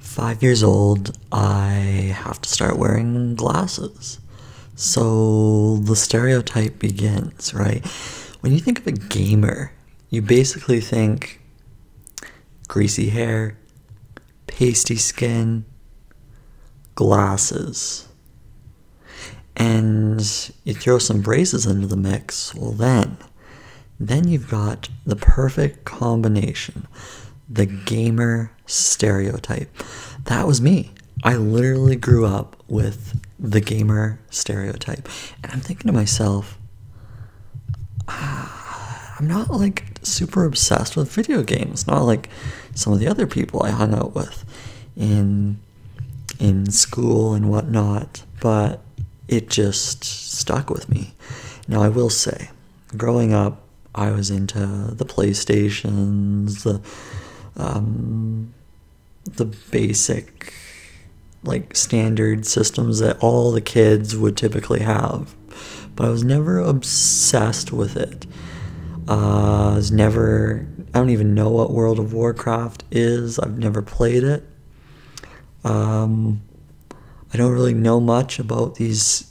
five years old, I have to start wearing glasses. So the stereotype begins, right? When you think of a gamer, you basically think greasy hair, pasty skin, glasses. And you throw some braces into the mix, well, then, then you've got the perfect combination the gamer stereotype. That was me. I literally grew up with the gamer stereotype. And I'm thinking to myself, I'm not like super obsessed with video games, not like some of the other people I hung out with in in school and whatnot, but it just stuck with me. Now I will say, growing up, I was into the PlayStations, the um, the basic like standard systems that all the kids would typically have. But i was never obsessed with it. Uh, i was never i don't even know what world of warcraft is. I've never played it. Um, i don't really know much about these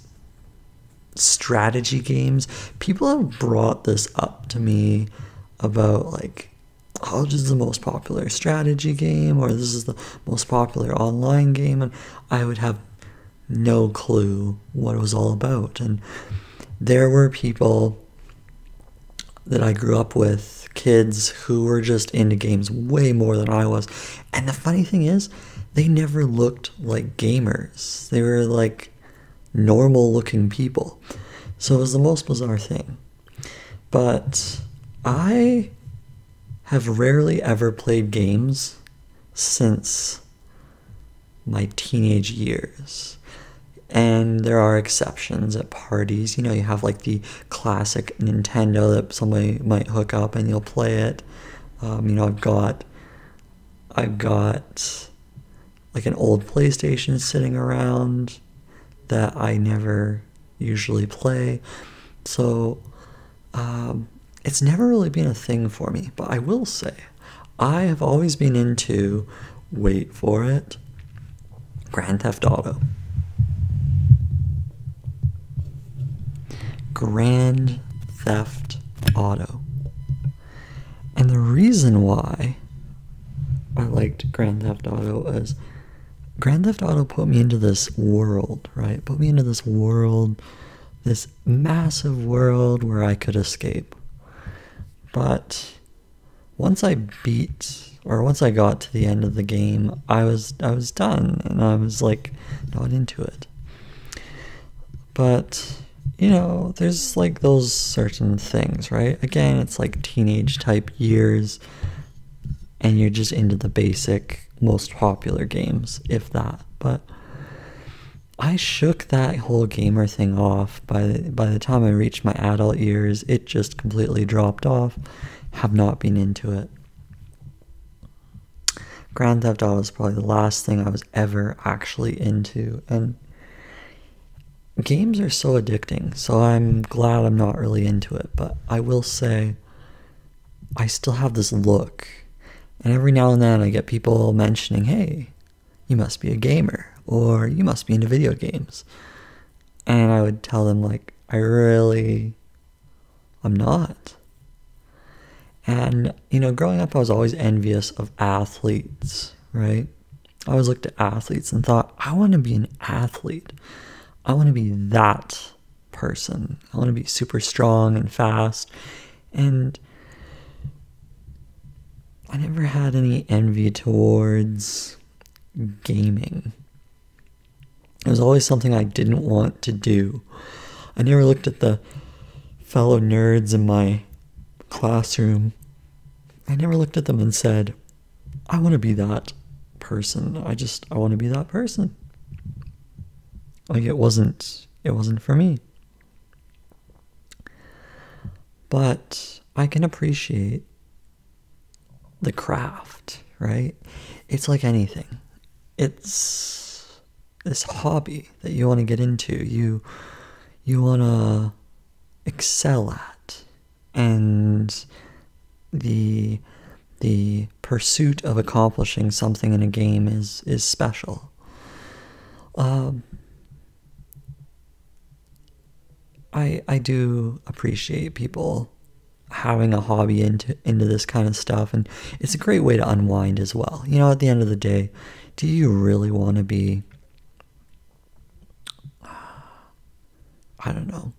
strategy games. People have brought this up to me about like oh, this is the most popular strategy game, or this is the most popular online game, and I would have no clue what it was all about. And there were people that I grew up with, kids who were just into games way more than I was. And the funny thing is, they never looked like gamers. They were like normal looking people. So it was the most bizarre thing. But I have rarely ever played games since my teenage years. And there are exceptions at parties. You know, you have like the classic Nintendo that somebody might hook up and you'll play it. Um, you know, I've got, I've got like an old PlayStation sitting around that I never usually play. So, um, it's never really been a thing for me, but I will say, I have always been into, wait for it, Grand Theft Auto. Grand Theft Auto. And the reason why I liked Grand Theft Auto is Grand Theft Auto put me into this world, right? Put me into this world, this massive world where I could escape. But once I beat or once I got to the end of the game, I was I was done and I was like not into it. But you know, there's like those certain things, right? Again, it's like teenage type years and you're just into the basic most popular games, if that. But I shook that whole gamer thing off by the, by the time I reached my adult years. It just completely dropped off. Have not been into it. Grand Theft Auto is probably the last thing I was ever actually into, and games are so addicting. So I'm glad I'm not really into it. But I will say, I still have this look, and every now and then I get people mentioning, "Hey, you must be a gamer." Or you must be into video games. And I would tell them, like, I really, I'm not. And, you know, growing up, I was always envious of athletes, right? I always looked at athletes and thought, I want to be an athlete. I want to be that person. I want to be super strong and fast. And I never had any envy towards gaming. It was always something I didn't want to do. I never looked at the fellow nerds in my classroom. I never looked at them and said, I want to be that person. I just I want to be that person. Like it wasn't it wasn't for me. But I can appreciate the craft, right? It's like anything. It's this hobby that you want to get into, you you want to excel at, and the the pursuit of accomplishing something in a game is is special. Um, I I do appreciate people having a hobby into into this kind of stuff and it's a great way to unwind as well. You know, at the end of the day, do you really want to be I don't know,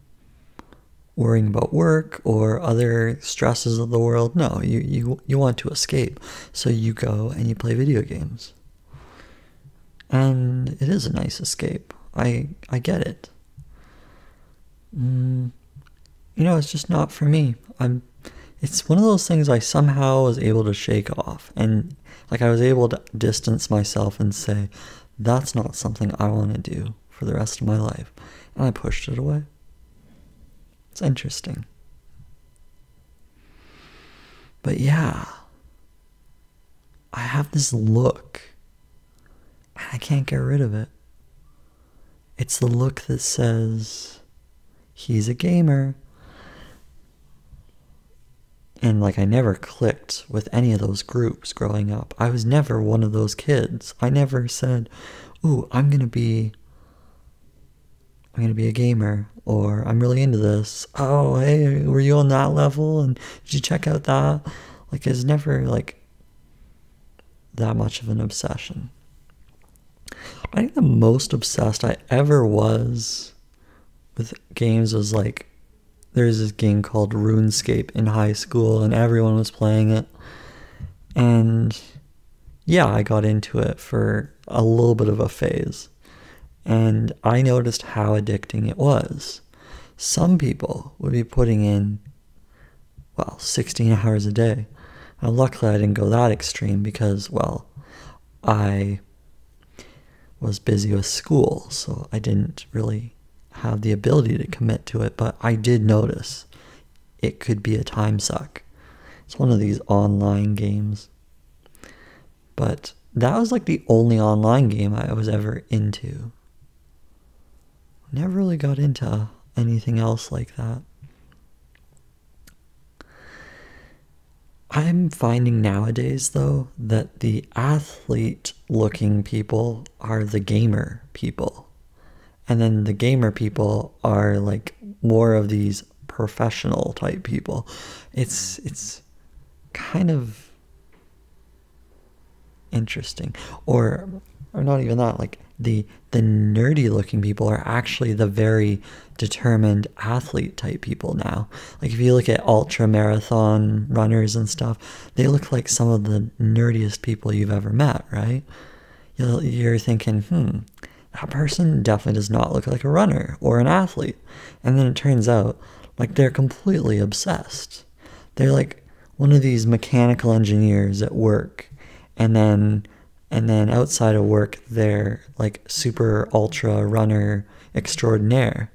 worrying about work or other stresses of the world? No, you you you want to escape. So you go and you play video games. And it is a nice escape. I I get it. Mm, you know, it's just not for me. I'm it's one of those things I somehow was able to shake off and like I was able to distance myself and say that's not something I want to do for the rest of my life. And I pushed it away. It's interesting. But yeah, I have this look. And I can't get rid of it. It's the look that says, he's a gamer. And like, I never clicked with any of those groups growing up. I was never one of those kids. I never said, Ooh, I'm to be. I'm to be a gamer, or I'm really into this. Oh, hey, were you on that level? And did you check out that? Like, it's never like that much of an obsession. I think the most obsessed I ever was with games was like there's this game called RuneScape in high school and everyone was playing it. And yeah, I got into it for a little bit of a phase. And I noticed how addicting it was. Some people would be putting in, well, 16 hours a day. Now, luckily, I didn't go that extreme because, well, I was busy with school, so I didn't really have the ability to commit to it, but I did notice it could be a time suck. It's one of these online games. But that was like the only online game I was ever into. Never really got into anything else like that. I'm finding nowadays, though, that the athlete looking people are the gamer people. And then the gamer people are like more of these professional type people. It's it's kind of interesting. Or or not even that like the the nerdy looking people are actually the very determined athlete type people now like if you look at ultra marathon runners and stuff they look like some of the nerdiest people you've ever met right you're, you're thinking hmm that person definitely does not look like a runner or an athlete. And then it turns out like they're completely obsessed. They're like one of these mechanical engineers at work and then and then outside of work they're like super ultra runner extraordinaire.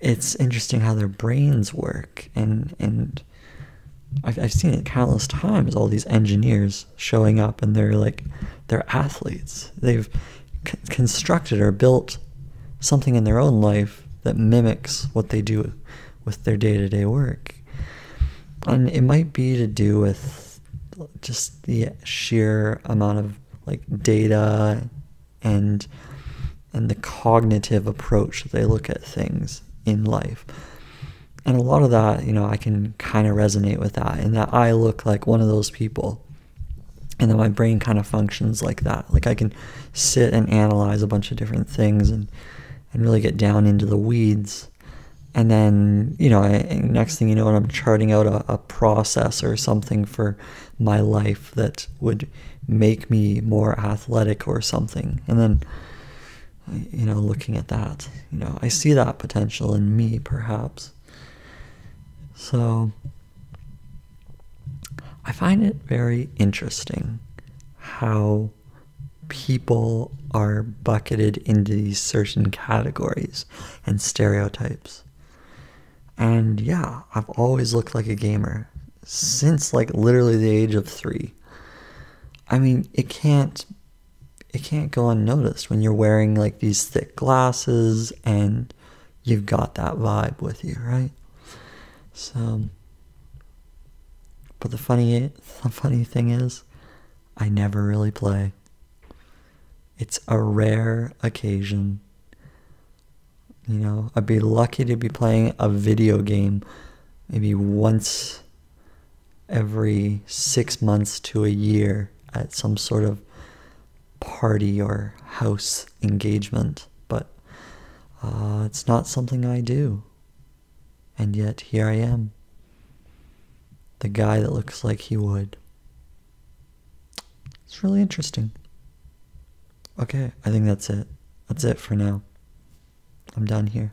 It's interesting how their brains work and and I've, I've seen it countless times all these engineers showing up and they're like they're athletes they've constructed or built something in their own life that mimics what they do with their day to day work. And it might be to do with just the sheer amount of like data and and the cognitive approach that they look at things in life. And a lot of that, you know, I can kind of resonate with that, and that I look like one of those people and then my brain kind of functions like that like i can sit and analyze a bunch of different things and and really get down into the weeds and then you know I, next thing you know i'm charting out a, a process or something for my life that would make me more athletic or something and then you know looking at that you know i see that potential in me perhaps so I find it very interesting how people are bucketed into these certain categories and stereotypes. And yeah, I've always looked like a gamer since like literally the age of 3. I mean, it can't it can't go unnoticed when you're wearing like these thick glasses and you've got that vibe with you, right? So But the funny, the funny thing is, I never really play. It's a rare occasion. You know, I'd be lucky to be playing a video game maybe once every six months to a year at some sort of party or house engagement, but uh, it's not something I do. And yet, here I am. The guy that looks like he would. It's really interesting. Okay, I think that's it. That's it for now. I'm done here.